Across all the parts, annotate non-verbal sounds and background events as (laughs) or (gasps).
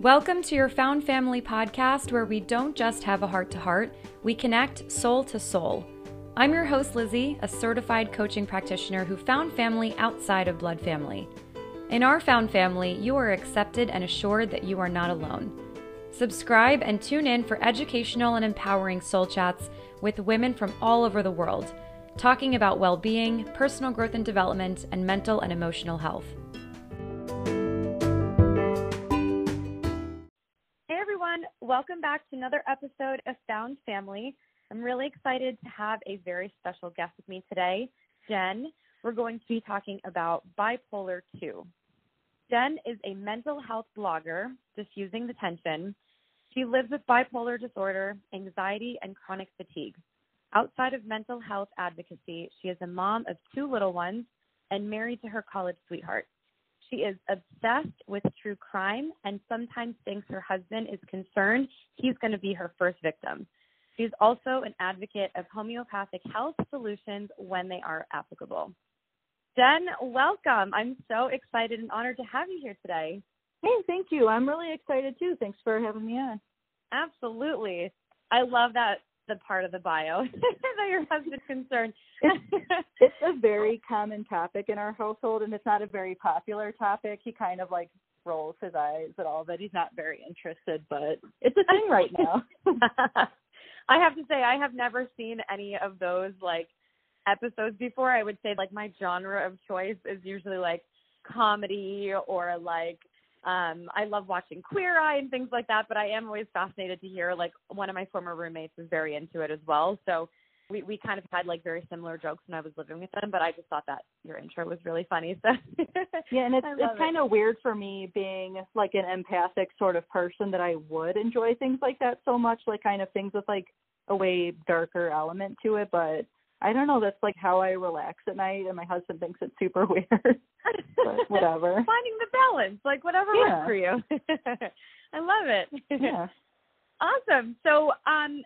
Welcome to your Found Family podcast, where we don't just have a heart to heart, we connect soul to soul. I'm your host, Lizzie, a certified coaching practitioner who found family outside of blood family. In our Found Family, you are accepted and assured that you are not alone. Subscribe and tune in for educational and empowering soul chats with women from all over the world, talking about well being, personal growth and development, and mental and emotional health. Welcome back to another episode of Found Family. I'm really excited to have a very special guest with me today, Jen. We're going to be talking about bipolar 2. Jen is a mental health blogger, diffusing the tension. She lives with bipolar disorder, anxiety, and chronic fatigue. Outside of mental health advocacy, she is a mom of two little ones and married to her college sweetheart. She is obsessed with true crime and sometimes thinks her husband is concerned he's going to be her first victim. She's also an advocate of homeopathic health solutions when they are applicable. Jen, welcome. I'm so excited and honored to have you here today. Hey, thank you. I'm really excited too. Thanks for having me on. Absolutely. I love that the part of the bio (laughs) that your husband's concerned. it's, (laughs) it's a very common topic in our household, and it's not a very popular topic. He kind of like rolls his eyes at all that he's not very interested, but it's a thing right now. (laughs) I have to say, I have never seen any of those like episodes before. I would say like my genre of choice is usually like comedy or like um, I love watching Queer Eye and things like that, but I am always fascinated to hear like one of my former roommates is very into it as well. So we we kind of had like very similar jokes when I was living with them, but I just thought that your intro was really funny. So (laughs) yeah, and it's it's kind of weird for me being like an empathic sort of person that I would enjoy things like that so much, like kind of things with like a way darker element to it, but I don't know. That's like how I relax at night, and my husband thinks it's super (laughs) weird. but whatever. (laughs) Finding the balance, like whatever yeah. works for you. (laughs) I love it. Yeah. Awesome. So, um,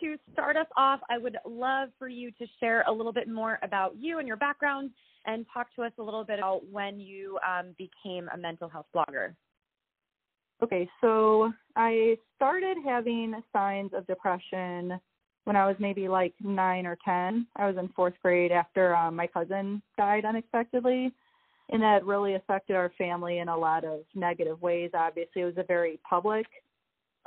to start us off, I would love for you to share a little bit more about you and your background, and talk to us a little bit about when you um, became a mental health blogger. Okay, so I started having signs of depression when I was maybe like nine or ten. I was in fourth grade after um, my cousin died unexpectedly, and that really affected our family in a lot of negative ways. Obviously, it was a very public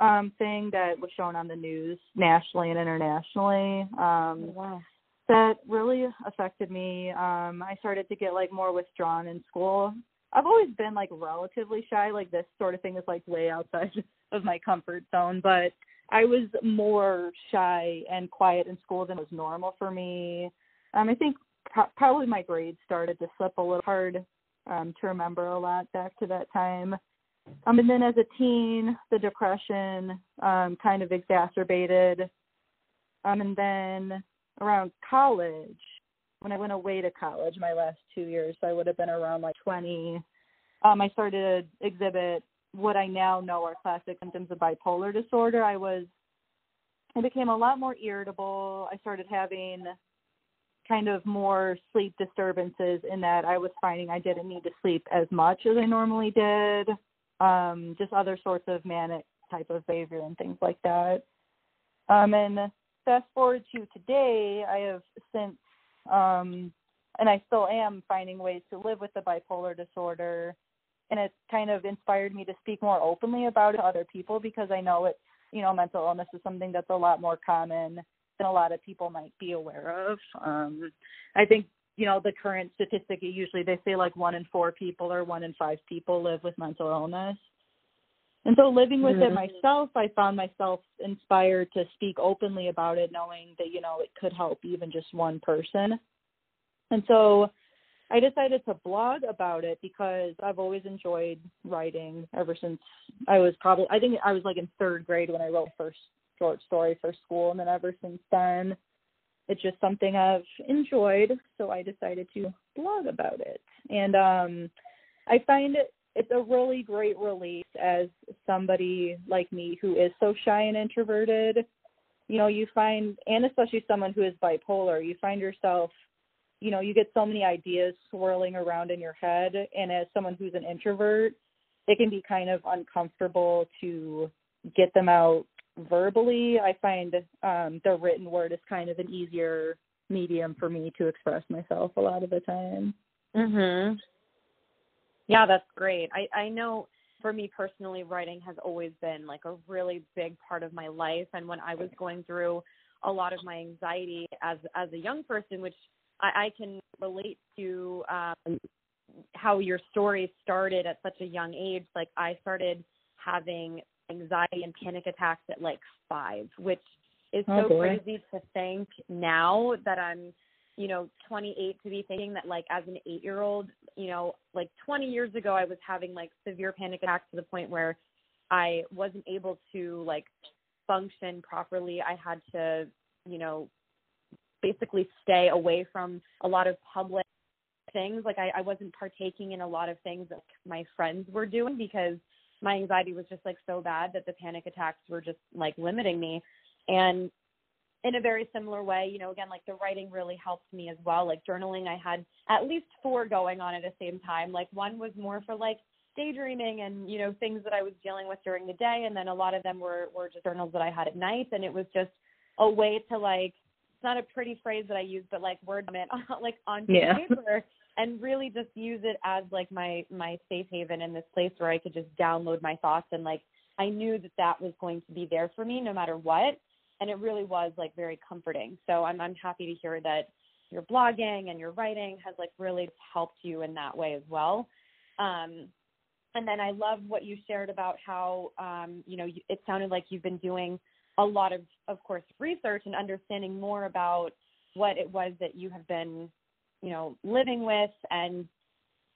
um, thing that was shown on the news nationally and internationally. Um, oh, wow. That really affected me. Um, I started to get like more withdrawn in school. I've always been like relatively shy. Like this sort of thing is like way outside (laughs) of my comfort zone, but I was more shy and quiet in school than was normal for me. Um, I think pro- probably my grades started to slip a little hard um, to remember a lot back to that time. Um, and then as a teen, the depression um, kind of exacerbated. Um, and then around college, when I went away to college, my last two years, so I would have been around like 20. Um, I started exhibit what I now know are classic symptoms of bipolar disorder. I was, I became a lot more irritable. I started having kind of more sleep disturbances in that I was finding I didn't need to sleep as much as I normally did. Um, just other sorts of manic type of behavior and things like that. Um, and fast forward to today, I have since, um, and I still am finding ways to live with the bipolar disorder and it kind of inspired me to speak more openly about it to other people because I know it's you know mental illness is something that's a lot more common than a lot of people might be aware of. Um, I think you know the current statistic usually they say like one in four people or one in five people live with mental illness. And so living with mm-hmm. it myself, I found myself inspired to speak openly about it, knowing that, you know, it could help even just one person. And so I decided to blog about it because I've always enjoyed writing ever since I was probably I think I was like in third grade when I wrote first short story for school and then ever since then it's just something I've enjoyed so I decided to blog about it. And um I find it it's a really great release as somebody like me who is so shy and introverted. You know, you find and especially someone who is bipolar, you find yourself you know you get so many ideas swirling around in your head and as someone who's an introvert it can be kind of uncomfortable to get them out verbally. I find um, the written word is kind of an easier medium for me to express myself a lot of the time. Mhm. Yeah, that's great. I I know for me personally writing has always been like a really big part of my life and when I was going through a lot of my anxiety as as a young person which I, I can relate to um how your story started at such a young age. Like I started having anxiety and panic attacks at like five, which is so crazy to think now that I'm, you know, 28 to be thinking that like as an eight year old, you know, like 20 years ago, I was having like severe panic attacks to the point where I wasn't able to like function properly. I had to, you know, basically stay away from a lot of public things. Like I, I wasn't partaking in a lot of things that my friends were doing because my anxiety was just like so bad that the panic attacks were just like limiting me. And in a very similar way, you know, again, like the writing really helped me as well. Like journaling, I had at least four going on at the same time. Like one was more for like daydreaming and, you know, things that I was dealing with during the day. And then a lot of them were, were just journals that I had at night. And it was just a way to like, not a pretty phrase that I use, but like word it (laughs) like on yeah. paper and really just use it as like my my safe haven in this place where I could just download my thoughts and like I knew that that was going to be there for me no matter what and it really was like very comforting. So I'm I'm happy to hear that your blogging and your writing has like really helped you in that way as well. Um, and then I love what you shared about how um, you know it sounded like you've been doing a lot of of course research and understanding more about what it was that you have been you know living with and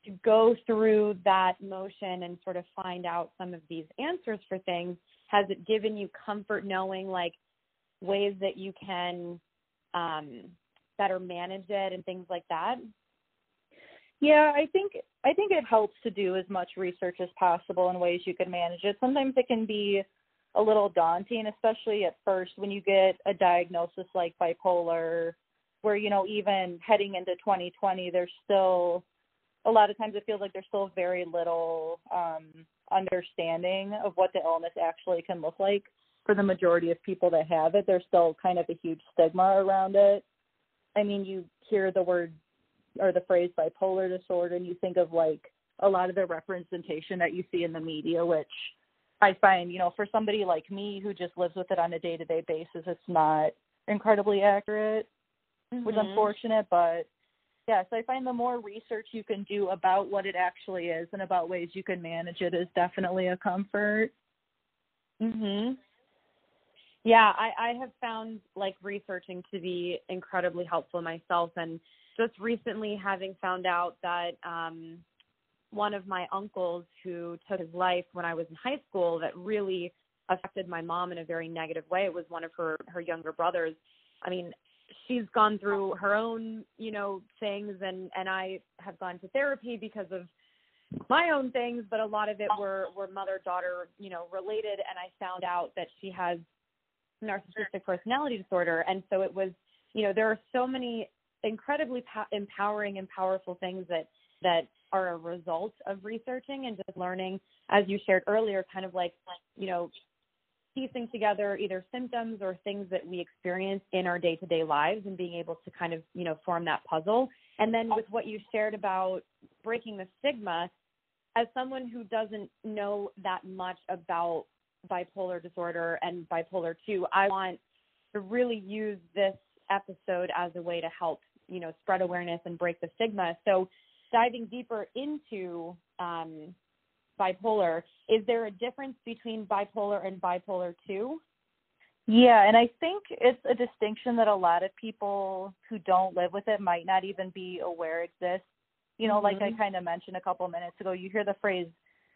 to go through that motion and sort of find out some of these answers for things has it given you comfort knowing like ways that you can um better manage it and things like that? Yeah i think i think it helps to do as much research as possible in ways you can manage it. Sometimes it can be a little daunting especially at first when you get a diagnosis like bipolar where you know even heading into 2020 there's still a lot of times it feels like there's still very little um understanding of what the illness actually can look like for the majority of people that have it. There's still kind of a huge stigma around it. I mean you hear the word or the phrase bipolar disorder and you think of like a lot of the representation that you see in the media which i find you know for somebody like me who just lives with it on a day to day basis it's not incredibly accurate mm-hmm. was unfortunate, but yeah, so I find the more research you can do about what it actually is and about ways you can manage it is definitely a comfort. Mhm. Yeah, I I have found like researching to be incredibly helpful myself and just recently having found out that um one of my uncles who took his life when I was in high school that really affected my mom in a very negative way. It was one of her her younger brothers. I mean, she's gone through her own you know things and and i have gone to therapy because of my own things but a lot of it were were mother daughter you know related and i found out that she has narcissistic personality disorder and so it was you know there are so many incredibly po- empowering and powerful things that that are a result of researching and just learning as you shared earlier kind of like you know piecing together either symptoms or things that we experience in our day-to-day lives and being able to kind of you know form that puzzle. And then with what you shared about breaking the stigma as someone who doesn't know that much about bipolar disorder and bipolar 2 i want to really use this episode as a way to help you know spread awareness and break the stigma. So diving deeper into um, bipolar. Is there a difference between bipolar and bipolar 2? Yeah, and I think it's a distinction that a lot of people who don't live with it might not even be aware exists. You know, mm-hmm. like I mm-hmm. kind of mentioned a couple minutes ago, you hear the phrase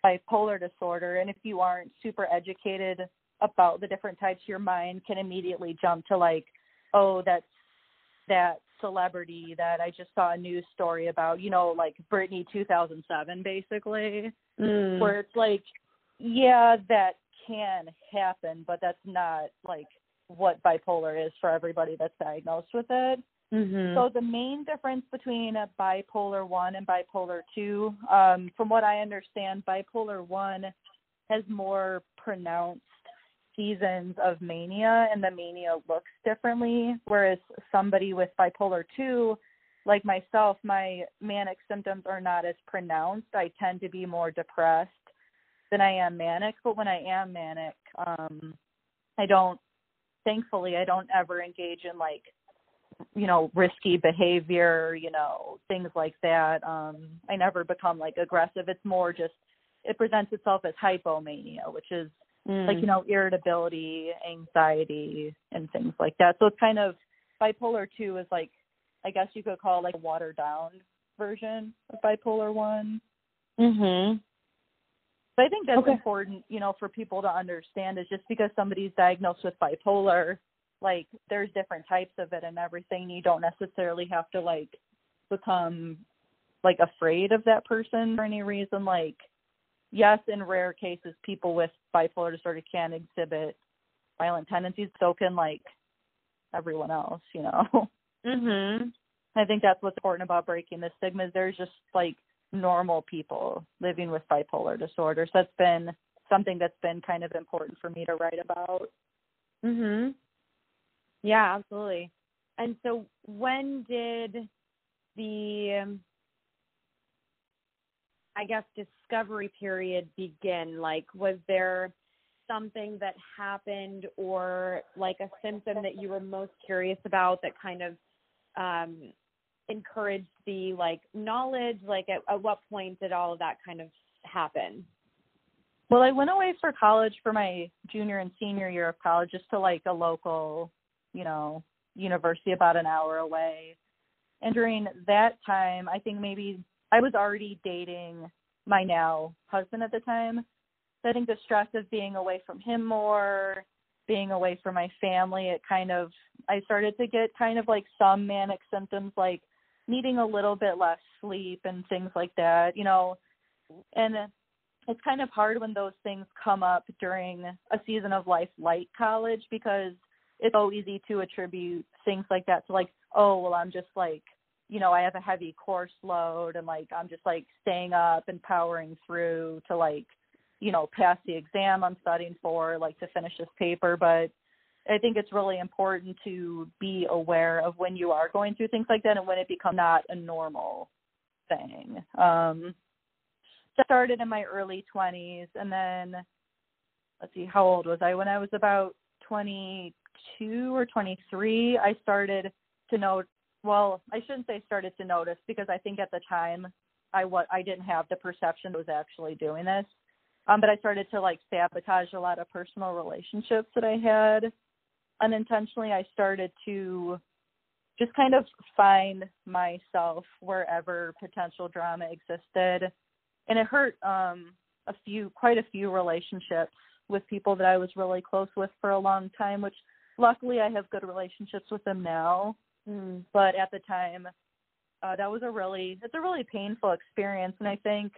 bipolar disorder, and if you aren't super educated about the different types, your mind can immediately jump to like, oh, that's that celebrity that I just saw a news story about, you know, like Britney 2007 basically, mm. where it's like, yeah, that can happen, but that's not like what bipolar is for everybody that's diagnosed with it. Mm-hmm. So the main difference between a bipolar one and bipolar two, um, from what I understand, bipolar one has more pronounced seasons of mania and the mania looks differently. Whereas somebody with bipolar two, like myself, my manic symptoms are not as pronounced. I tend to be more depressed than I am manic, but when I am manic, um I don't thankfully I don't ever engage in like you know risky behavior you know things like that um i never become like aggressive it's more just it presents itself as hypomania which is mm. like you know irritability anxiety and things like that so it's kind of bipolar 2 is like i guess you could call it like a watered down version of bipolar 1 Mhm. so i think that's Okay. important you know for people to understand is just because somebody's diagnosed with bipolar like there's different types of it and everything you don't necessarily have to like become like afraid of that person for any reason like yes in rare cases people with bipolar disorder can exhibit violent tendencies so can like everyone else you know (laughs) Mhm. i think that's what's important about breaking the stigma there's just like normal people living with bipolar disorder so that's been something that's been kind of important for me to write about Mhm. Yeah, absolutely. And so when did the I guess discovery period begin? Like was there something that happened or like a symptom that you were most curious about that kind of um encouraged the like knowledge like at, at what point did all of that kind of happen Well, I went away for college for my junior and senior year of college just to like a local, you know, university about an hour away. And during that time, I think maybe I was already dating my now husband at the time. So I think the stress of being away from him more, being away from my family, it kind of I started to get kind of like some manic symptoms like needing a little bit less sleep and things like that, you know. And it's kind of hard when those things come up during a season of life like college because it's so easy to attribute things like that to like, oh, well, I'm just like, you know, I have a heavy course load and like I'm just like staying up and powering through to like, you know, pass the exam I'm studying for, like to finish this paper. But I think it's really important to be aware of when you are going through things like that and when it becomes not a normal thing. Um, so I started in my early 20s and then let's see how old was I when I was about 22 or 23 I started to know well I shouldn't say started to notice because I think at the time I what I didn't have the perception I was actually doing this. Um but I started to like sabotage a lot of personal relationships that I had. Unintentionally I started to just kind of find myself wherever potential drama existed. And it hurt um a few quite a few relationships with people that I was really close with for a long time which luckily I have good relationships with them now mm. but at the time uh that was a really it's a really painful experience. And I think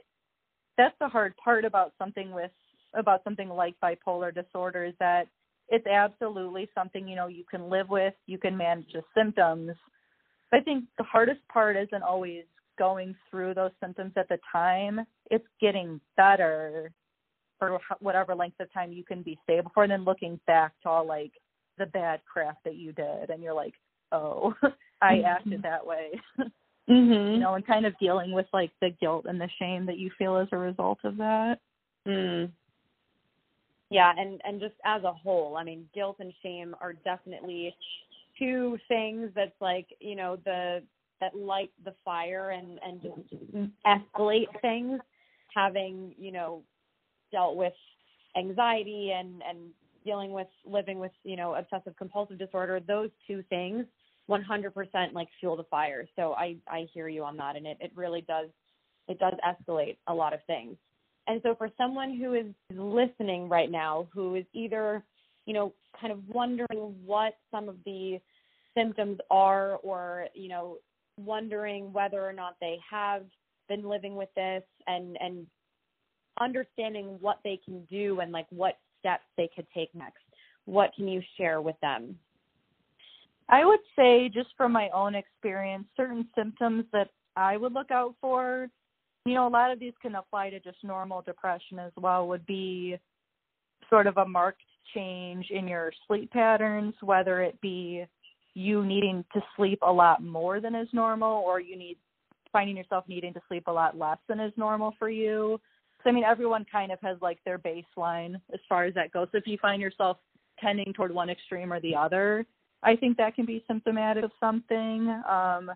that's the hard part about something with about something like bipolar disorder is that it's absolutely something you know you can live with you can manage the symptoms. But I think the hardest part isn't always going through those symptoms at the time. It's getting better for wh- whatever length of time you can be stable for and then looking back to all like the bad crap that you did. And you're like oh (laughs) i Mhm. acted that way Mhm. (laughs) you know and kind of dealing with like the guilt and the shame that you feel as a result of that Mm. Yeah, and and just as a whole, I mean, guilt and shame are definitely two things that's like you know the that light the fire and and just escalate things. Having you know dealt with anxiety and and dealing with living with you know obsessive compulsive disorder, those two things 100% like fuel the fire. So I I hear you on that, and it it really does it does escalate a lot of things. And so for someone who is listening right now, who is either, you know, kind of wondering what some of the symptoms are or, you know, wondering whether or not they have been living with this and and understanding what they can do and like what steps they could take next. What can you share with them? I would say, just from my own experience, certain symptoms that I would look out for, you know, a lot of these can apply to just normal depression as well, would be sort of a marked change in your sleep patterns, whether it be you needing to sleep a lot more than is normal or you need finding yourself needing to sleep a lot less than is normal for you. So I mean everyone kind of has like their baseline as far as that goes. So if you find yourself tending toward one extreme or the other, I think that can be symptomatic of something. Um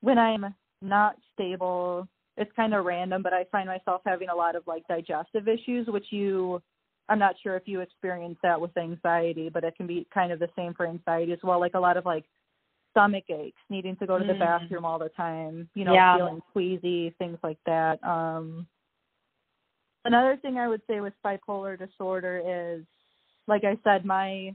when I'm not stable, it's kind of random, but I find myself having a lot of like digestive issues, which you I'm not sure if you experience that with anxiety, but it can be kind of the same for anxiety as well. Like a lot of like stomach aches, needing to go to the mm. bathroom all the time, you know, yeah. feeling queasy, things like that. Um another thing I would say with bipolar disorder is like I said, my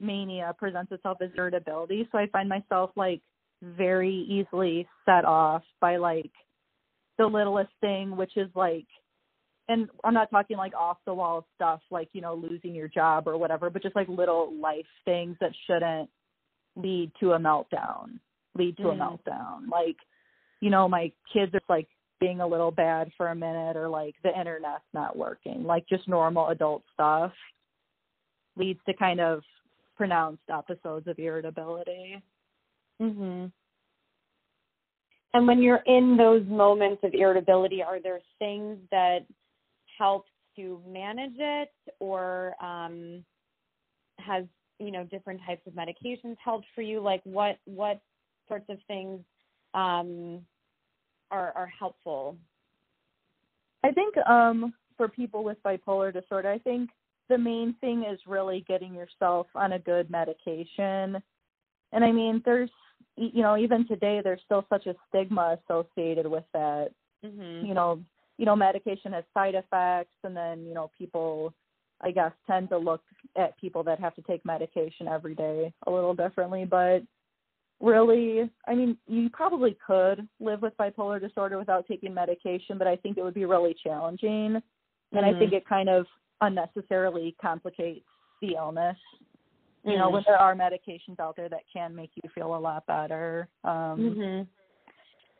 mania presents itself as irritability. So I find myself like very easily set off by like the littlest thing, which is like and I'm not talking like off the wall stuff like, you know, losing your job or whatever, but just like little life things that shouldn't lead to a meltdown, lead to mm. a meltdown. Like, you know, my kids are like being a little bad for a minute or like the internet's not working. Like just normal adult stuff leads to kind of pronounced episodes of irritability. Mhm. And when you're in those moments of irritability, are there things that help to manage it or um, has you know different types of medications helped for you like what what sorts of things um, are are helpful i think um for people with bipolar disorder i think the main thing is really getting yourself on a good medication and i mean there's you know even today there's still such a stigma associated with that mm-hmm. you know you know, medication has side effects, and then you know, people, I guess, tend to look at people that have to take medication every day a little differently. But really, I mean, you probably could live with bipolar disorder without taking medication, but I think it would be really challenging, and mm-hmm. I think it kind of unnecessarily complicates the illness. You mm-hmm. know, when there are medications out there that can make you feel a lot better. Um, mm-hmm.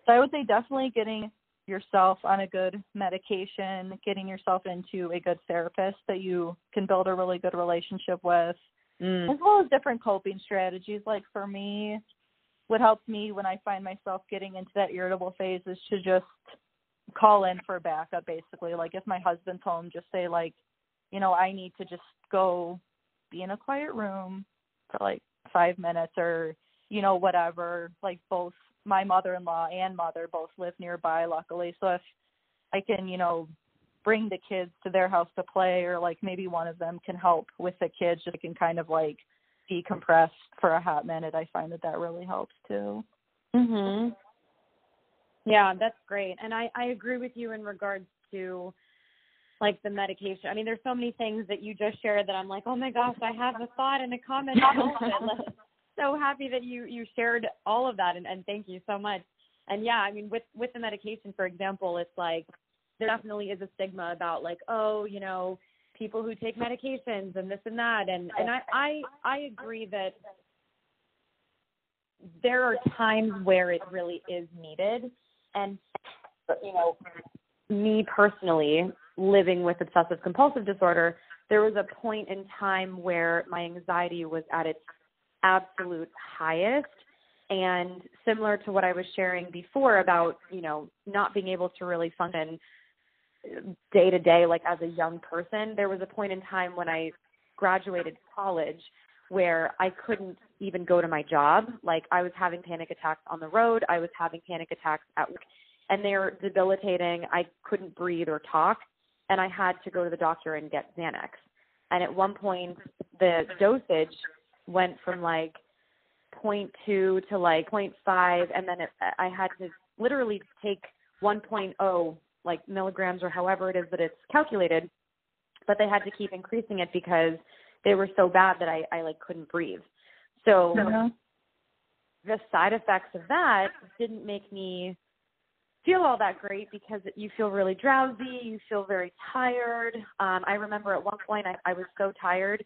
So I would say definitely getting yourself on a good medication, getting yourself into a good therapist that you can build a really good relationship with, mm. as well as different coping strategies. Like for me, what helps me when I find myself getting into that irritable phase is to just call in for backup basically. Like if my husband's home, just say like, you know, I need to just go be in a quiet room for like five minutes or, you know, whatever. Like both my mother-in-law and mother both live nearby luckily. So if i can you know bring the kids to their house to play or like maybe one of them can help with the kids just can kind of like decompress for a hot minute i find that that really helps too. Mhm yeah that's great. And i i agree with you in regards to like the medication. I mean there's so many things that you just shared that i'm like oh my gosh i have a thought and a comment so happy that you you shared all of that and, and thank you so much. And yeah, I mean with with the medication, for example, it's like there definitely is a stigma about like, oh, you know, people who take medications and this and that. And and I I I agree that there are times where it really is needed. And you know me personally living with obsessive compulsive disorder there was a point in time where my anxiety was at its absolute highest and similar to what I was sharing before about, you know, not being able to really function day to day like as a young person, there was a point in time when I graduated college where I couldn't even go to my job. Like I was having panic attacks on the road, I was having panic attacks at work, and they're debilitating. I couldn't breathe or talk, and I had to go to the doctor and get Xanax. And at one point, the dosage went from like 0.2 to like 0.5 and then it, I had to literally take 1.0 like milligrams or however it is that it's calculated but they had to keep increasing it because they were so bad that I, I like couldn't breathe. So uh-huh. the side effects of that didn't make me feel all that great because you feel really drowsy, you feel very tired. Um, I remember at one point I, I was so tired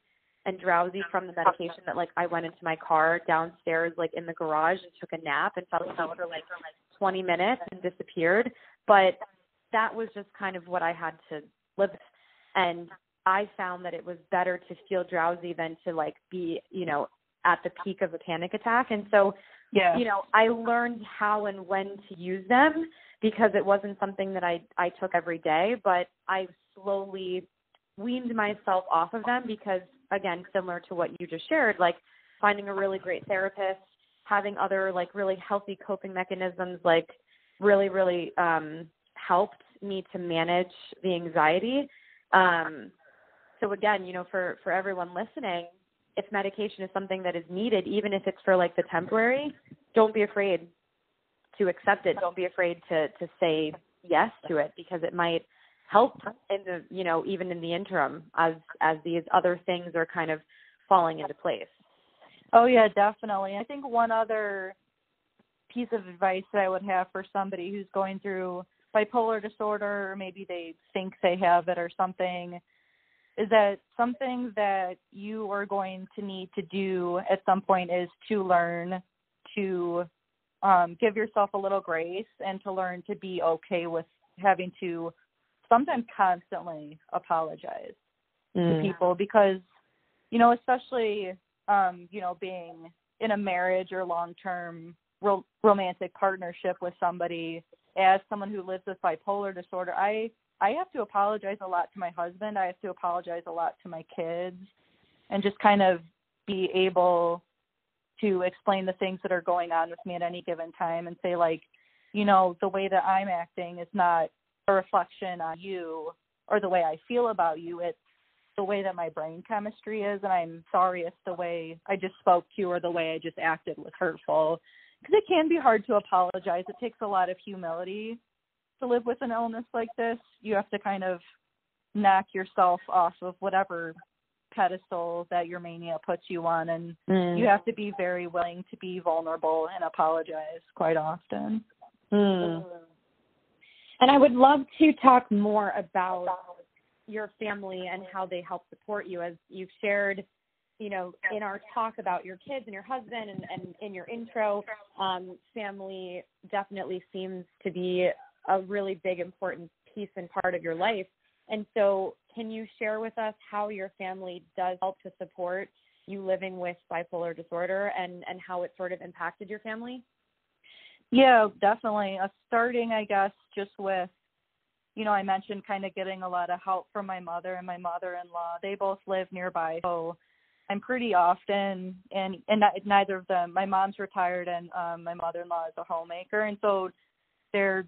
and drowsy from the medication that like I went into my car downstairs like in the garage and took a nap and fell asleep for like 20 minutes and disappeared. But that was just kind of what I had to live with. And I found that it was better to feel drowsy than to like be, you know, at the peak of a panic attack. And so, Yeah. you know, I learned how and when to use them because it wasn't something that I I took every day, but I slowly weaned myself off of them because again, similar to what you just shared, like finding a really great therapist, having other like really healthy coping mechanisms like really really um helped me to manage the anxiety. Um so again, you know, for for everyone listening, if medication is something that is needed, even if it's for like the temporary, don't be afraid to accept it. Don't be afraid to to say yes to it because it might help in the you know even in the interim as as these other things are kind of falling into place. Oh yeah, definitely. I think one other piece of advice that I would have for somebody who's going through bipolar disorder or maybe they think they have it or something is that something that you are going to need to do at some point is to learn to um give yourself a little grace and to learn to be okay with having to sometimes constantly apologize to people because you know especially um you know being in a marriage or long term ro- romantic partnership with somebody as someone who lives with bipolar disorder i i have to apologize a lot to my husband. I have to apologize a lot to my kids and just kind of be able to explain the things that are going on with me at any given time and say like you know the way that i'm acting is not a reflection on you or the way i feel about you. It's the way that my brain chemistry is and i'm sorry if the way i just spoke to you or the way i just acted was hurtful. Because it can be hard to apologize. It takes a lot of humility to live with an illness like this. You have to kind of knock yourself off of whatever pedestal that your mania puts you on and you have to be very willing to be vulnerable and apologize quite often Mm. And I would love to talk more about your family and how they help support you as you've shared, you know, in our talk about your kids and your husband and, and in your intro, um, family definitely seems to be a really big important piece and part of your life. And so can you share with us how your family does help to support you living with bipolar disorder and, and how it sort of impacted your family? Yeah, definitely. Uh, starting, I guess, just with, you know, I mentioned kind of getting a lot of help from my mother and my mother-in-law. They both live nearby, so I'm pretty often, and and neither of them. My mom's retired, and um, my mother-in-law is a homemaker, and so they're.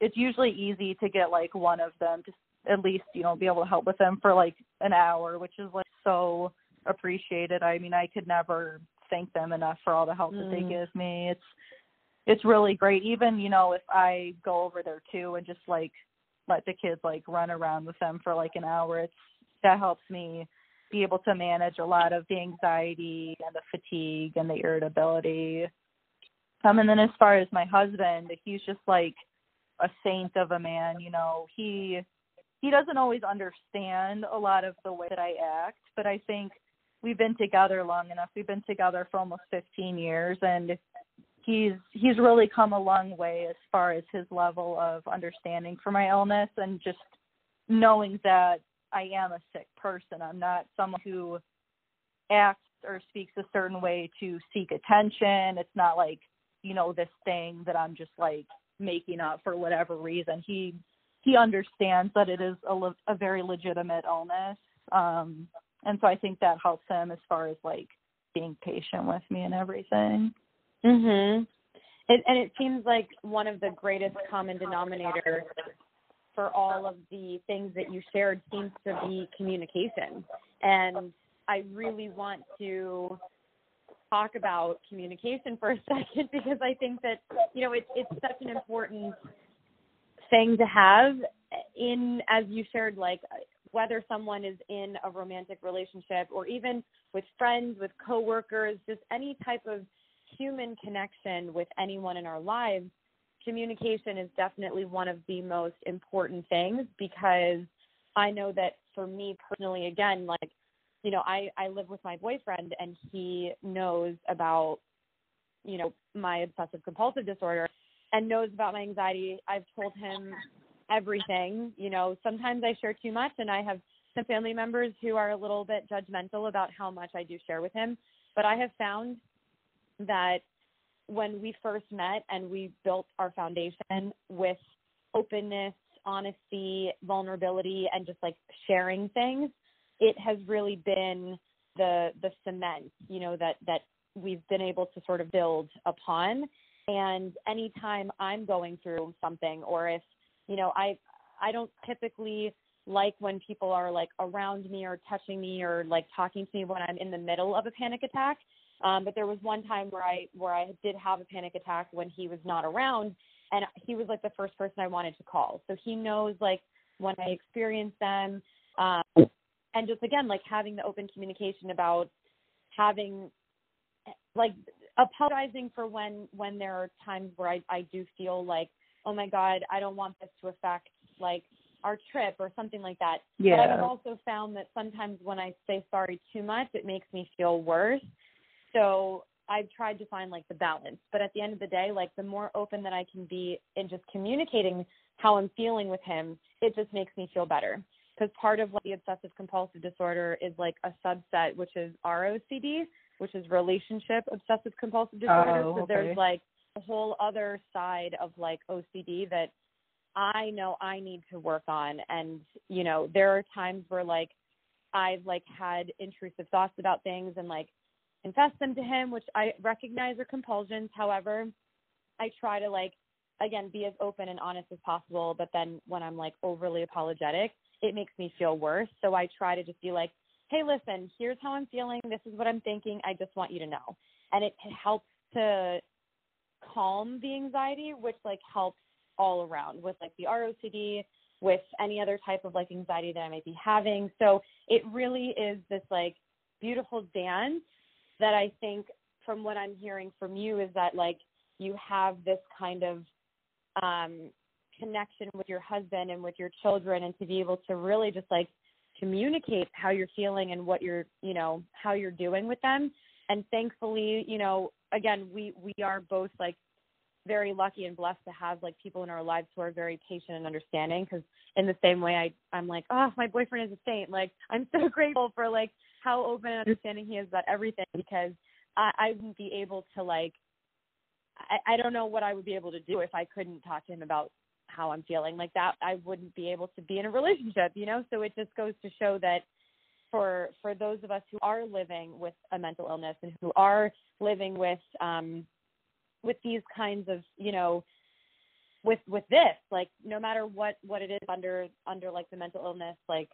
It's usually easy to get like one of them to at least you know be able to help with them for like an hour, which is like so appreciated. I mean, I could never thank them enough for all the help that they Mm. give me. It's it's really great. Even, you know, if I go over there too and just like let the kids like run around with them for like an hour, it's that helps me be able to manage a lot of the anxiety and the fatigue and the irritability. Um and then as far as my husband, he's just like a saint of a man, you know. He he doesn't always understand a lot of the way that I act, but I think we've been together long enough. We've been together for almost 15 years and he's he's really come a long way as far as his level of understanding for my illness and just knowing that I am a sick person. I'm not someone who acts or speaks a certain way to seek attention. It's not like, you know, this thing that I'm just like making up for whatever reason. He he understands that it is a, le- a very legitimate illness. Um and so I think that helps him as far as like being patient with me and everything. Mhm. It, and it seems like one of the greatest common denominators for all of the things that you shared seems to be communication. And I really want to talk about communication for a (laughs) second because I think that you know it's it's such an important thing to have in as you shared like whether someone is in a romantic relationship or even with friends with coworkers just any type of human connection with anyone in our lives communication is definitely one of the most important things because I know that for me personally again like you know, I I live with my boyfriend and he knows about you know, my obsessive compulsive disorder and knows about my anxiety. I've told him everything, you know, sometimes I share too much and I have some family members who are a little bit judgmental about how much I do share with him, but I have found that when we first met and we built our foundation with openness, honesty, vulnerability and just like sharing things, it has really been the the cement, you know, that that we've been able to sort of build upon. And anytime I'm going through something or if, you know, I I don't typically like when people are like around me or touching me or like talking to me when I'm in the middle of a panic attack. Um, but there was one time where I where I did have a panic attack when he was not around, and he was like the first person I wanted to call. So he knows like when I experience them, um, and just again like having the open communication about having like apologizing for when when there are times where I I do feel like oh my god I don't want this to affect like our trip or something like that. Yeah. But I've also found that sometimes when I say sorry too much, it makes me feel worse. So I've tried to find like the balance. But at the end of the day, like the more open that I can be in just communicating how I'm feeling with him, it just makes me feel better. Because part of like, the obsessive compulsive disorder is like a subset, which is ROCD, which is relationship obsessive compulsive disorder. Oh, so there's like a whole other side of like OCD that I know I need to work on. And, you know, there are times where like I've like had intrusive thoughts about things and like confess them to him, which I recognize are compulsions. However, I try to like again be as open and honest as possible, but then when I'm like overly apologetic, it makes me feel worse. So I try to just be like, "Hey, listen, here's how I'm feeling. This is what I'm thinking. I just want you to know." And it helps to calm the anxiety, which like helps all around with like the ROCD, with any other type of like anxiety that I might be having. So it really is this like beautiful dance that I think from what I'm hearing from you is that like you have this kind of um connection with your husband and with your children and to be able to really just like communicate how you're feeling and what you're you know how you're doing with them. And thankfully you know again we we are both like very lucky and blessed to have like people in our lives who are very patient and understanding because in the same way I I'm like oh my boyfriend is a saint. Like I'm so (laughs) grateful for like how open and understanding he is about everything because I, I wouldn't be able to like I, I don't know what I would be able to do if I couldn't talk to him about how I'm feeling like that I wouldn't be able to be in a relationship you know? So it just goes to show that for for those of us who are living with a mental illness and who are living with um with these kinds of you know with with this like no matter what what it is under under like the mental illness like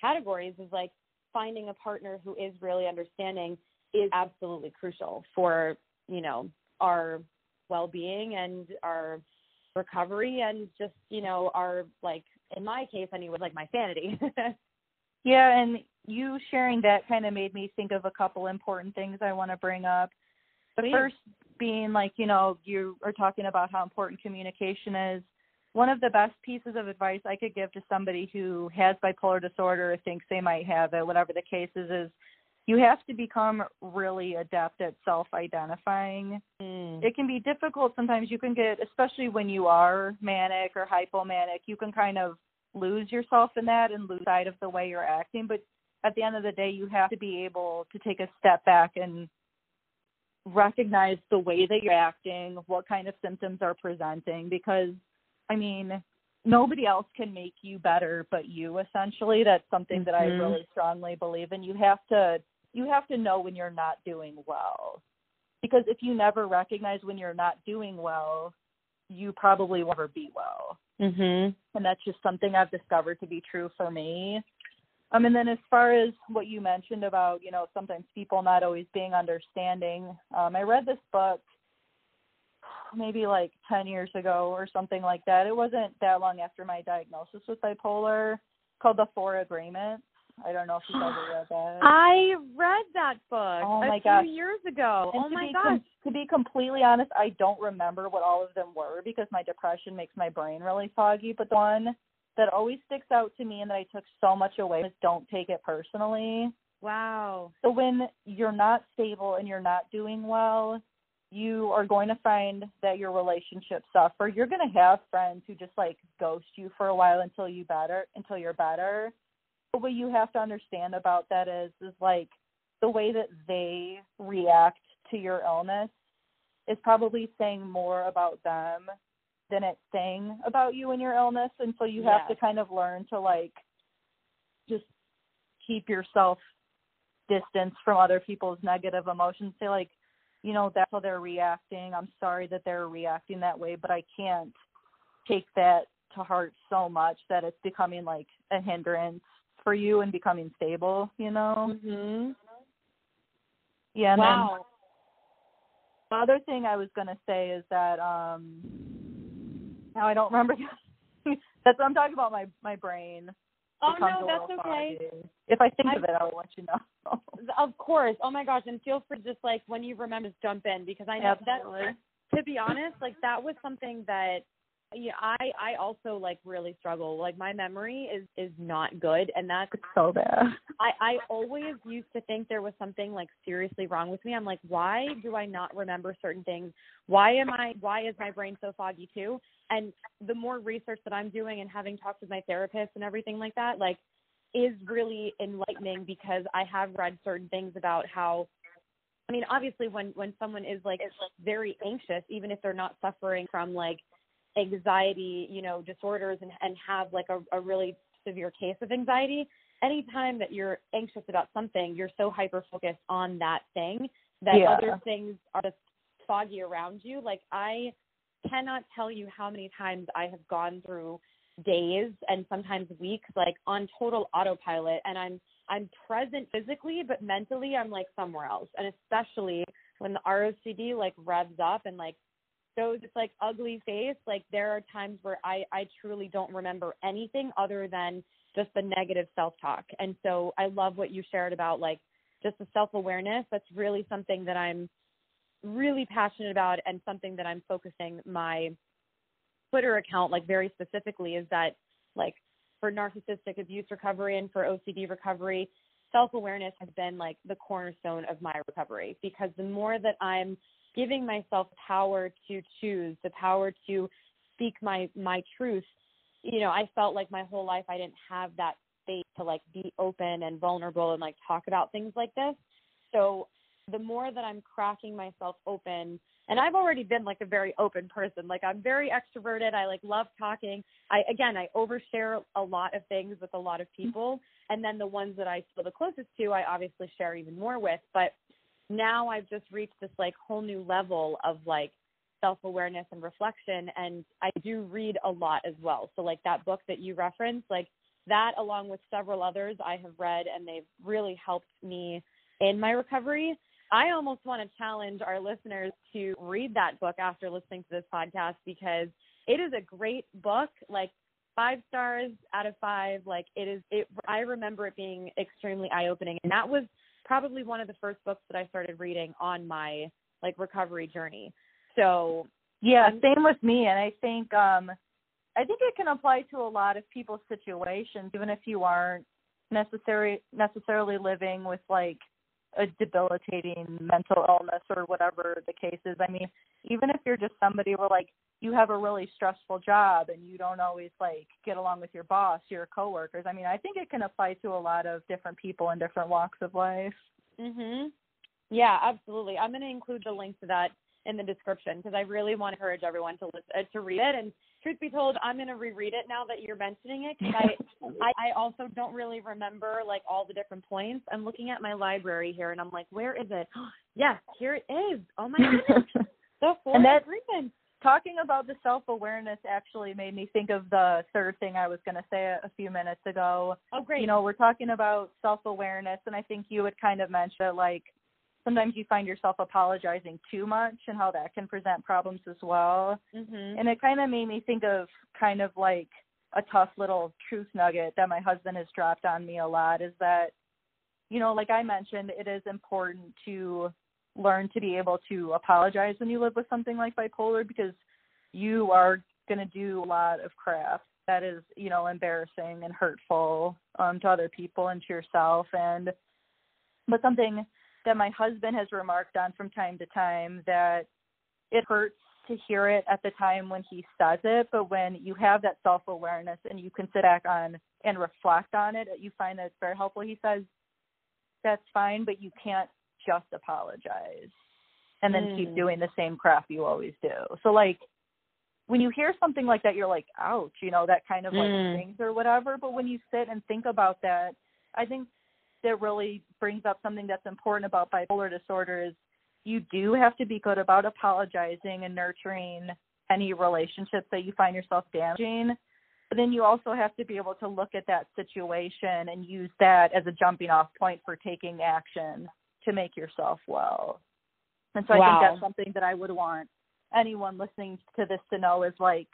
categories is like finding a partner who is really understanding is absolutely crucial for you know our well-being and our recovery and just you know our like in my case anyway like my sanity (laughs) Yeah, and you sharing that kind of made me think of a couple important things I want to bring up. The Please. first being like, you know, you are talking about how important communication is. One of the best pieces of advice I could give to somebody who has bipolar disorder or thinks they might have it, whatever the case is, is you have to become really adept at self identifying. mm. It can be difficult sometimes. You can get, especially when you are manic or hypomanic, you can kind of lose yourself in that and lose sight of the way you're acting. But at the end of the day, you have to be able to take a step back and recognize the way that you're acting, what kind of symptoms are presenting, because, I mean, nobody else can make you better but you essentially that's something that i Mhm. really strongly believe in you have to you have to know when you're not doing well because if you never recognize when you're not doing well you probably will never be well Mm-hmm. and that's just something I've discovered to be true for me. Um, and then as far as what you mentioned about, you know, sometimes people not always being understanding, um, I read this book maybe like 10 years ago or something like that. It wasn't that long after my diagnosis with bipolar called The Four Agreements. I don't know if you've ever read that. (gasps) I read that book Oh a my few years ago. And oh my gosh. com- to be completely honest, I don't remember what all of them were because my depression makes my brain really foggy. But the one that always sticks out to me and that I took so much away is don't take it personally. Wow. So when you're not stable and you're not doing well, you are going to find that your relationships suffer. You're going to have friends who just like ghost you for a while until you better until you're better. What you have to understand about that is is like the way that they react to your illness is probably saying more about them than it's saying about you and your illness. And so you have to kind of learn to like just keep yourself distance from other people's negative emotions. Say like you know that's how they're reacting. I'm sorry that they're reacting that way but i can't take that to heart so much that it's becoming like a hindrance for you and becoming stable you know Mhm. yeah and then Wow. the other thing i was going to say is that um now i don't remember (laughs) that's what i'm talking about my my brain Oh no, that's okay. foggy. if i think I- of it i'll let you know (laughs) Of course. Oh my gosh, and feel free to just like when you remember just jump in because I know Absolutely. that to be honest, like that was something that yeah, I I also like really struggle. Like my memory is is not good and that's it's so bad I I always used to think there was something like seriously wrong with me. I'm like, why do I not remember certain things? Why am I why is my brain so foggy too? And the more research that I'm doing and having talked with my therapist and everything like that, like is really enlightening because I have read certain things about how I mean, obviously when when someone is like very anxious, even if they're not suffering from like anxiety, you know, disorders and and have like a, a really severe case of anxiety, anytime that you're anxious about something, you're so hyper focused on that thing that Yeah. other things are just foggy around you. Like I cannot tell you how many times I have gone through days and sometimes weeks like on total autopilot and I'm I'm present physically but mentally I'm like somewhere else. And especially when the ROCD like revs up and like shows its like ugly face, like there are times where I I truly don't remember anything other than just the negative self-talk. And so I love what you shared about like just the self-awareness. That's really something that I'm really passionate about and something that I'm focusing my Twitter account like very specifically is that like for narcissistic abuse recovery and for OCD recovery, self-awareness has been like the cornerstone of my recovery because the more that I'm giving myself power to choose, the power to speak my my truth, you know, I felt like my whole life I didn't have that space to like be open and vulnerable and like talk about things like this. So the more that I'm cracking myself open, and I've already been like a very open person. Like I'm very extroverted. I like love talking. I again, I overshare a lot of things with a lot of people, and then the ones that I feel the closest to, I obviously share even more with. But now I've just reached this like whole new level of like self-awareness and reflection and I do read a lot as well. So like that book that you referenced, like that along with several others I have read and they've really helped me in my recovery. I almost want to challenge our listeners to read that book after listening to this podcast because it is a great book. Like five stars out of five. Like it is. It. I remember it being extremely eye opening, and that was probably one of the first books that I started reading on my like recovery journey. So Yeah, same with me. And I think um I think it can apply to a lot of people's situations, even if you aren't necessary necessarily living with like a debilitating mental illness or whatever the case is. I mean, even if you're just somebody where like you have a really stressful job and you don't always like get along with your boss, your coworkers. I mean, I think it can apply to a lot of different people in different walks of life. Mhm. Yeah, absolutely. I'm going to include the link to that in the description because I really want to encourage everyone to listen, to read it. And truth be told, I'm going to reread it now that you're mentioning it because I, (laughs) I I also don't really remember like all the different points. I'm looking at my library here and I'm like, where is it? (gasps) yes, here it is. Oh my goodness, (laughs) the four And that- agreements. talking about the self awareness actually made me think of the third thing I was going to say a, a few minutes ago. Oh great. You know, we're talking about self awareness, and I think you would kind of mention that, like, sometimes you find yourself apologizing too much and how that can present problems as well. mhm. And it kind of made me think of kind of like a tough little truth nugget that my husband has dropped on me a lot is that, you know, like I mentioned, it is important to learn to be able to apologize when you live with something like bipolar because you are going to do a lot of crap that is, you know, embarrassing and hurtful um, to other people and to yourself. And but something that my husband has remarked on from time to time that it hurts to hear it at the time when he says it, but when you have that self awareness and you can sit back on and reflect on it, you find that it's very helpful. He says that's fine, but you can't just apologize and then mm. keep doing the same crap you always do. So like when you hear something like that, you're like, ouch, you know, that kind of like mm. things or whatever. But when you sit and think about that, I think that really brings up something that's important about bipolar disorder is you do have to be good about apologizing and nurturing any relationships that you find yourself damaging. But then you also have to be able to look at that situation and use that as a jumping off point for taking action to make yourself well. And so wow. I think that's something that I would want anyone listening to this to know is like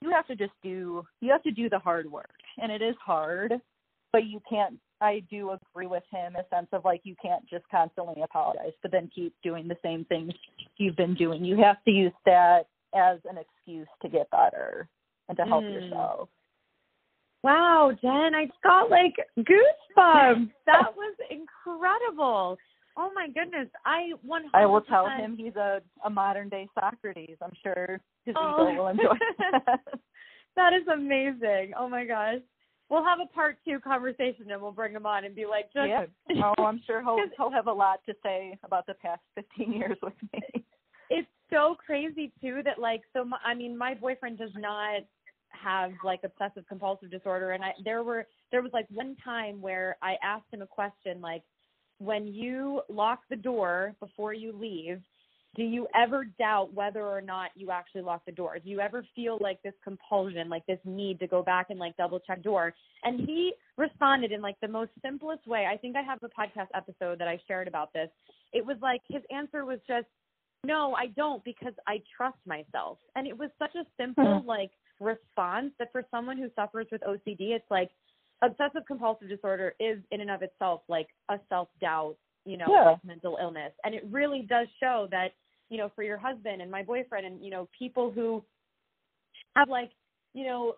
you have to just do you have to do the hard work. And it is hard, but you can't I do agree with him a sense of like you can't just constantly apologize but then keep doing the same things you've been doing. You have to use that as an excuse to get better and to help mm. yourself. Wow, Jen, I just got like goosebumps. (laughs) that was incredible. Oh my goodness, I one. I will tell him he's a a modern day Socrates. I'm sure his oh. ego will enjoy (laughs) that. that is amazing. Oh my gosh. We'll have a part two conversation and we'll bring him on and be like, just yeah. Oh, I'm sure he'll (laughs) he'll have a lot to say about the past 15 years with me. It's so crazy too that like so my, I mean my boyfriend does not have like obsessive compulsive disorder and I there were there was like one time where I asked him a question like when you lock the door before you leave, do you ever doubt whether or not you actually lock the door? Do you ever feel like this compulsion, like this need to go back and like double check door? And he responded in like the most simplest way. I think I have a podcast episode that I shared about this. It was like his answer was just, no, I don't because I trust myself. And it was such a simple hmm. like response that for someone who suffers with OCD, it's like, obsessive compulsive disorder is in and of itself like a self doubt, you know, yeah. mental illness. And it really does show that, you know, for your husband and my boyfriend and, you know, people who have like, you know,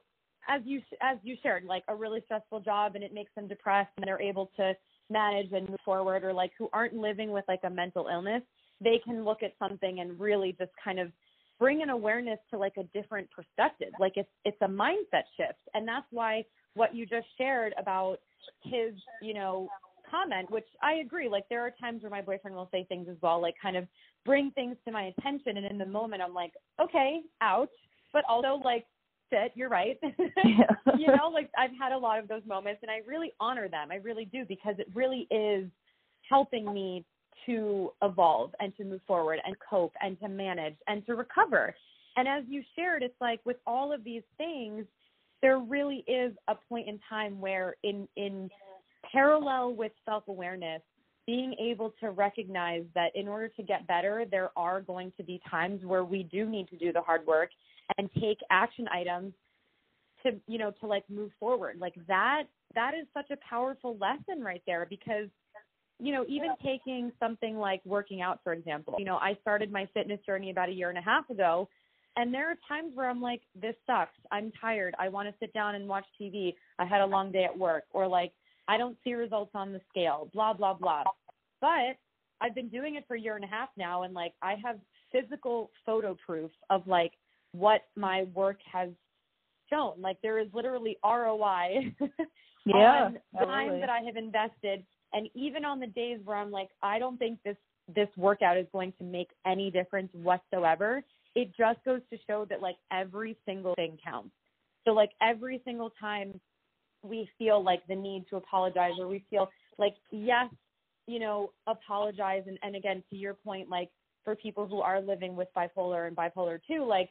as you as you shared, like a really stressful job and it makes them depressed and they're able to manage and move forward or like who aren't living with like a mental illness, they can look at something and really just kind of bring an awareness to like a different perspective. Like it's it's a mindset shift. And that's why what you just shared about his, you know, comment, which I agree. Like there are times where my boyfriend will say things as well, like kind of bring things to my attention, and in the moment I'm like, okay, ouch, but also like, sit, you're right. (laughs) Yeah. you know, like I've had a lot of those moments, and I really honor them. I really do because it really is helping me to evolve and to move forward and cope and to manage and to recover. And as you shared, it's like with all of these things, there really is a point in time where in in parallel with self-awareness being able to recognize that in order to get better there are going to be times where we do need to do the hard work and take action items to you know to like move forward like that that is such a powerful lesson right there because you know even taking something like working out for example you know i started my fitness journey about a year and a half ago and there are times where I'm like, this sucks. I'm tired. I want to sit down and watch TV. I had a long day at work. Or like, I don't see results on the scale, blah, blah, blah. But I've been doing it for a year and a half now. And like, I have physical photo proof of like what my work has shown. Like, there is literally ROI (laughs) yeah, on time that I have invested. And even on the days where I'm like, I don't think this this workout is going to make any difference whatsoever it just goes to show that like every single thing counts. So like every single time we feel like the need to apologize or we feel like yes, you know, apologize and, and again to your point, like for people who are living with bipolar and bipolar two, like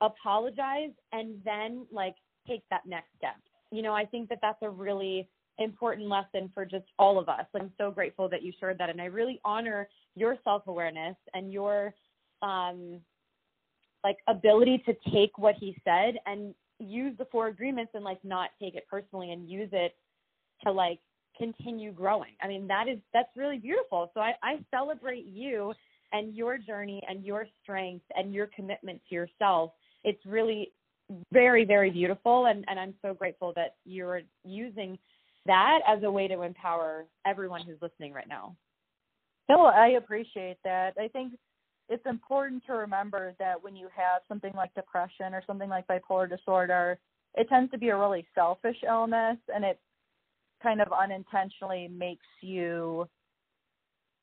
apologize and then like take that next step. You know, I think that that's a really important lesson for just all of us. I'm so grateful that you shared that and I really honor your self-awareness and your um like ability to take what he said and use the four agreements and like not take it personally and use it to like continue growing. I mean, that is that's really beautiful. So I, I celebrate you and your journey and your strength and your commitment to yourself. It's really very, very beautiful and, and I'm so grateful that you're using that as a way to empower everyone who's listening right now. No, I appreciate that. I think it's important to remember that when you have something like depression or something like bipolar disorder, it tends to be a really selfish illness and it kind of unintentionally makes you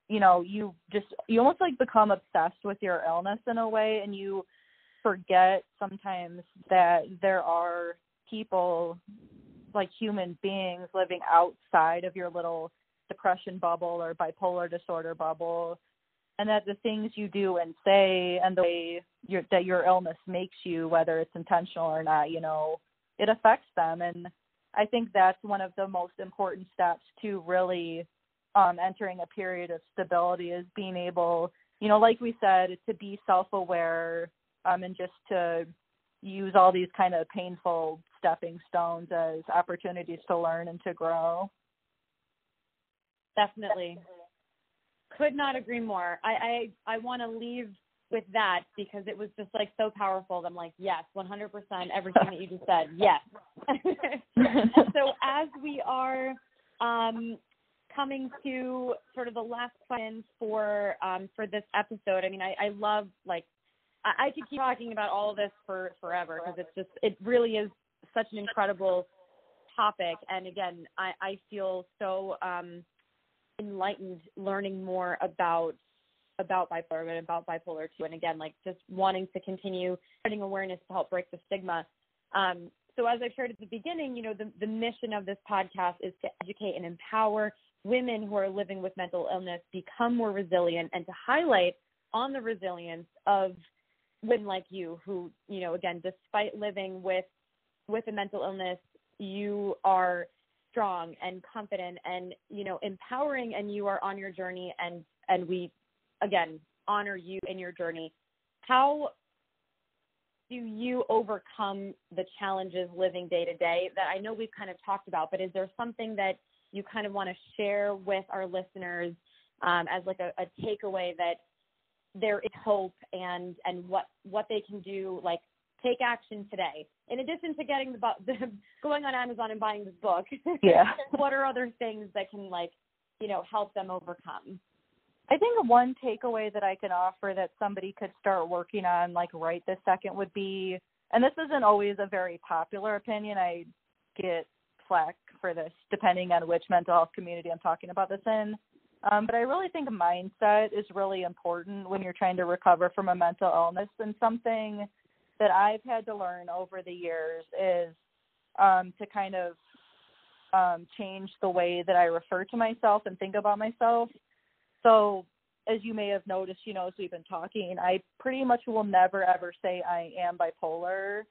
you know, you just you almost like become obsessed with your illness in a way and you forget sometimes that there are people like human beings living outside of your little depression bubble or bipolar disorder bubble and that the things you do and say and the way that your illness makes you whether it's intentional or not you know it affects them and i think that's one of the most important steps to really um entering a period of stability is being able you know like we said to be self aware um and just to use all these kind of painful stepping stones as opportunities to learn and to grow. Definitely. Could not agree more. I I, I want to leave with that because it was just like so powerful. I'm like, yes, 100% everything that you just said. (laughs) Yes. (laughs) so as we are um, coming to sort of the last question for um, for this episode, I mean, I, I love like I, I could keep talking about all of this for forever because it's just it really is such an incredible topic. And again, I, I feel so um, enlightened learning more about about bipolar and about bipolar two. And again, like just wanting to continue spreading awareness to help break the stigma. Um, so as I shared at the beginning, you know, the, the mission of this podcast is to educate and empower women who are living with mental illness become more resilient and to highlight on the resilience of women like you who, you know, again, despite living with with a mental illness, you are strong and confident and, you know, empowering and you are on your journey and and we again honor you in your journey. How do you overcome the challenges living day to day that I know we've kind of talked about, but is there something that you kind of want to share with our listeners um, as like a, a takeaway that there is hope and and what what they can do like take action today in addition to getting the, (laughs) the going on amazon and buying this book yeah (laughs) what are other things that can like you know help them overcome i think one takeaway that i can offer that somebody could start working on like right this second would be and this isn't always a very popular opinion i get flack for this depending on which mental health community i'm talking about this in um, but I really think mindset is really important when you're trying to recover from a mental illness. And something that I've had to learn over the years is um, to kind of um, change the way that I refer to myself and think about myself. So, as you may have noticed, you know, as we've been talking, I pretty much will never ever say I am bipolar.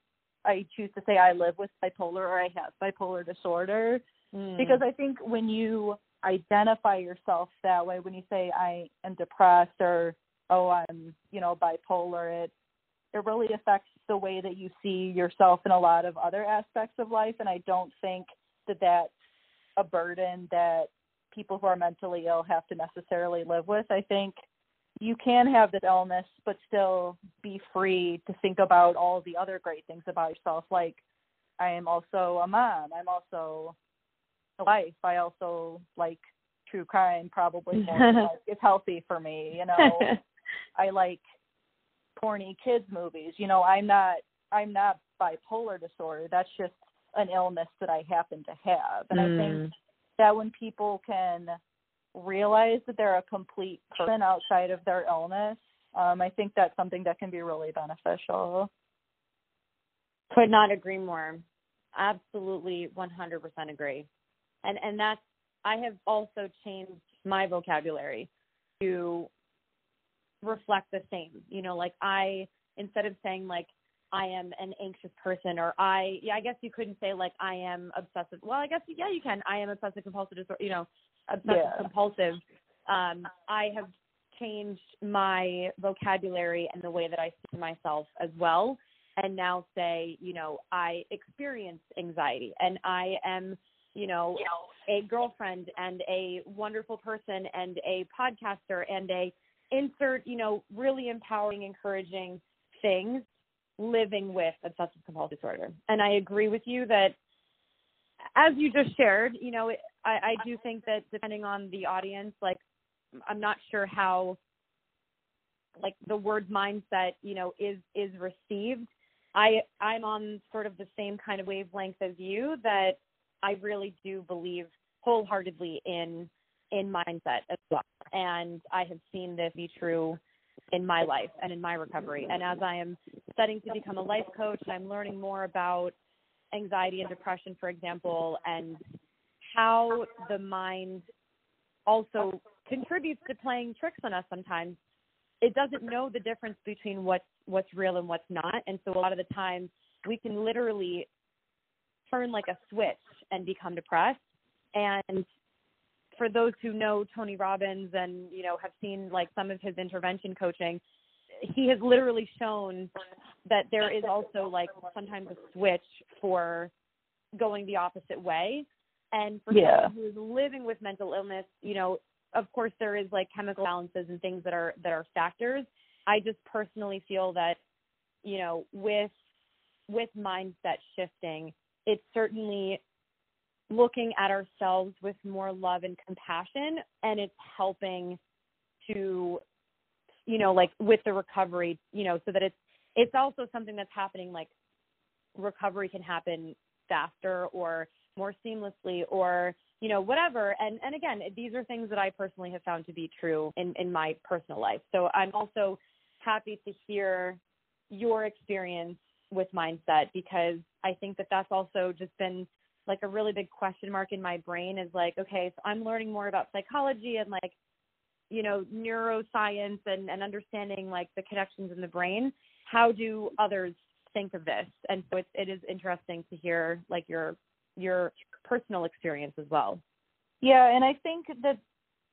I choose to say I live with bipolar or I have bipolar disorder mm. because I think when you identify yourself that way when you say I am depressed or oh I'm you know bipolar it it really affects the way that you see yourself in a lot of other aspects of life and I don't think that that's a burden that people who are mentally ill have to necessarily live with. I think you can have this illness but still be free to think about all the other great things about yourself like I am also a mom. I'm also a wife. I also like true crime probably more (laughs) it's healthy for me, you know. (laughs) I like corny kids movies. You know, I'm not I'm not bipolar disorder. That's just an illness that I happen to have. And mm. I think mm. that when people can realize that they're a complete person outside of their illness, um, I think that's something that can be really beneficial. Could not agree more. Absolutely 100% agree and and that's I have also changed my vocabulary to reflect the same. You know, like I instead of saying like I am an anxious person or I yeah, I guess you couldn't say like I am obsessive. Well, I guess yeah, you can. I am obsessive compulsive disorder, you know, obsessive yeah. compulsive. Um I have changed my vocabulary and the way that I see myself as well and now say, you know, I experience anxiety and I am you know, a girlfriend and a wonderful person and a podcaster and a insert, you know, really empowering, encouraging things living with obsessive compulsive disorder. And I agree with you that as you just shared, you know, I, I do think that depending on the audience, like I'm not sure how like the word mindset, you know, is is received. I I'm on sort of the same kind of wavelength as you that I really do believe wholeheartedly in in mindset well. And I have seen this be true in my life and in my recovery. And as I am studying to become a life coach, I'm learning more about anxiety and depression, for example, and how the mind also contributes to playing tricks on us sometimes. It doesn't know the difference between what's what's real and what's not. And so a lot of the time we can literally turn like a switch and become depressed. And for those who know Tony Robbins and you know have seen like some of his intervention coaching, he has literally shown that there is also like sometimes a switch for going the opposite way. And for yeah. someone who is living with mental illness, you know, of course there is like chemical balances and things that are that are factors. I just personally feel that, you know, with with mindset shifting, it's certainly looking at ourselves with more love and compassion and it's helping to you know like with the recovery you know so that it's it's also something that's happening like recovery can happen faster or more seamlessly or you know whatever. And and again these are things that i personally have found to be true in in my personal life. So i'm also happy to hear your experience with mindset because i think that that's also just been like a really big question mark in my brain is like okay so i'm learning more about psychology and like you know neuroscience and and understanding like the connections in the brain how do others think of this? And so it's it is interesting to hear like your your personal experience as well. Yeah and i think that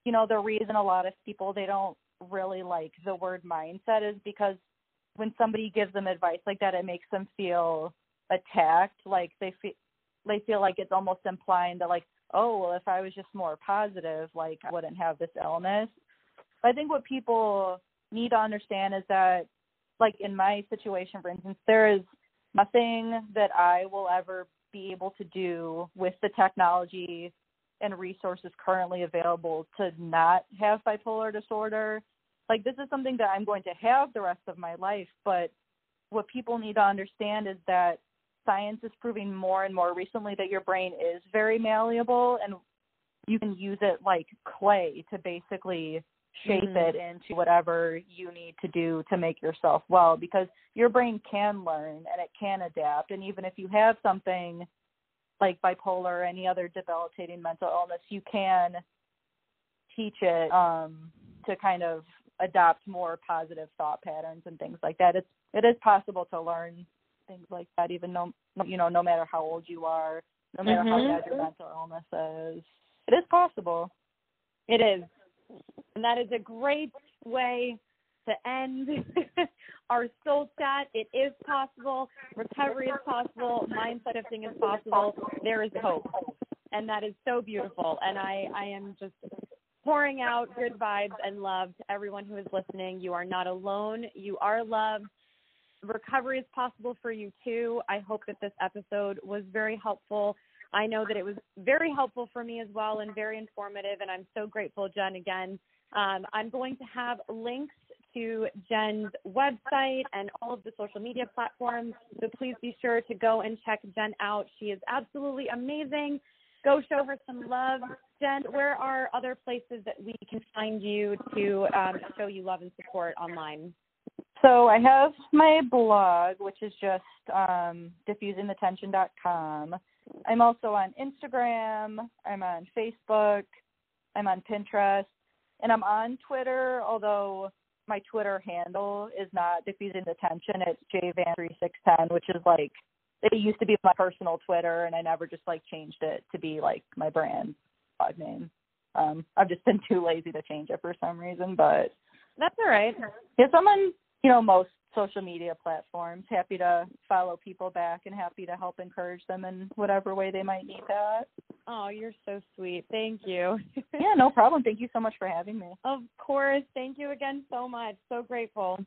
you know the reason a lot of people they don't really like the word mindset is because when somebody gives them advice like that it makes them feel attacked like they feel they feel like it's almost implying that like oh well if i was just more positive like i wouldn't have this illness. But i think what people need to understand is that like in my situation for instance there is nothing that i will ever be able to do with the technology and resources currently available to not have bipolar disorder. Like this is something that i'm going to have the rest of my life but what people need to understand is that science is proving more and more recently that your brain is very malleable and you can use it like clay to basically shape mm-hmm. it into whatever you need to do to make yourself well because your brain can learn and it can adapt and even if you have something like bipolar or any other debilitating mental illness you can teach it um to kind of adopt more positive thought patterns and things like that it's it is possible to learn things like that, even no, you know, no matter how old you are, no matter mm-hmm. how bad your mental illness is, it is possible. It is, and that is a great way to end (laughs) our soul chat. It is possible. Recovery is possible. Mindset shifting is possible. There is hope, and that is so beautiful. And I, I am just pouring out good vibes and love to everyone who is listening. You are not alone. You are loved recovery is possible for you too. I hope that this episode was very helpful. I know that it was very helpful for me as well and very informative, and I'm so grateful, Jen, again. Um, I'm going to have links to Jen's website and all of the social media platforms, so please be sure to go and check Jen out. She is absolutely amazing. Go show her some love. Jen, where are other places that we can find you to um, show you love and support online? So I have my blog, which is just um, diffusingthetension.com. I'm also on Instagram. I'm on Facebook. I'm on Pinterest, and I'm on Twitter. Although my Twitter handle is not diffusing the tension. It's jvan3610, which is like it used to be my personal Twitter, and I never just like changed it to be like my brand blog name. Um, I've just been too lazy to change it for some reason, but that's all right. Yeah, someone you know, most social media platforms. Happy to follow people back and happy to help encourage them in whatever way they might need that. Oh, you're so sweet. Thank you. (laughs) yeah, no problem. Thank you so much for having me. Of course. Thank you again so much. So grateful.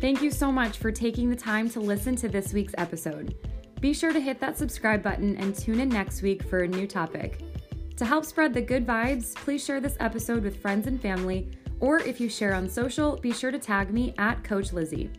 Thank you so much for taking the time to listen to this week's episode. Be sure to hit that subscribe button and tune in next week for a new topic. To help spread the good vibes, please share this episode with friends and family, or if you share on social, be sure to tag me at Coach Lizzie.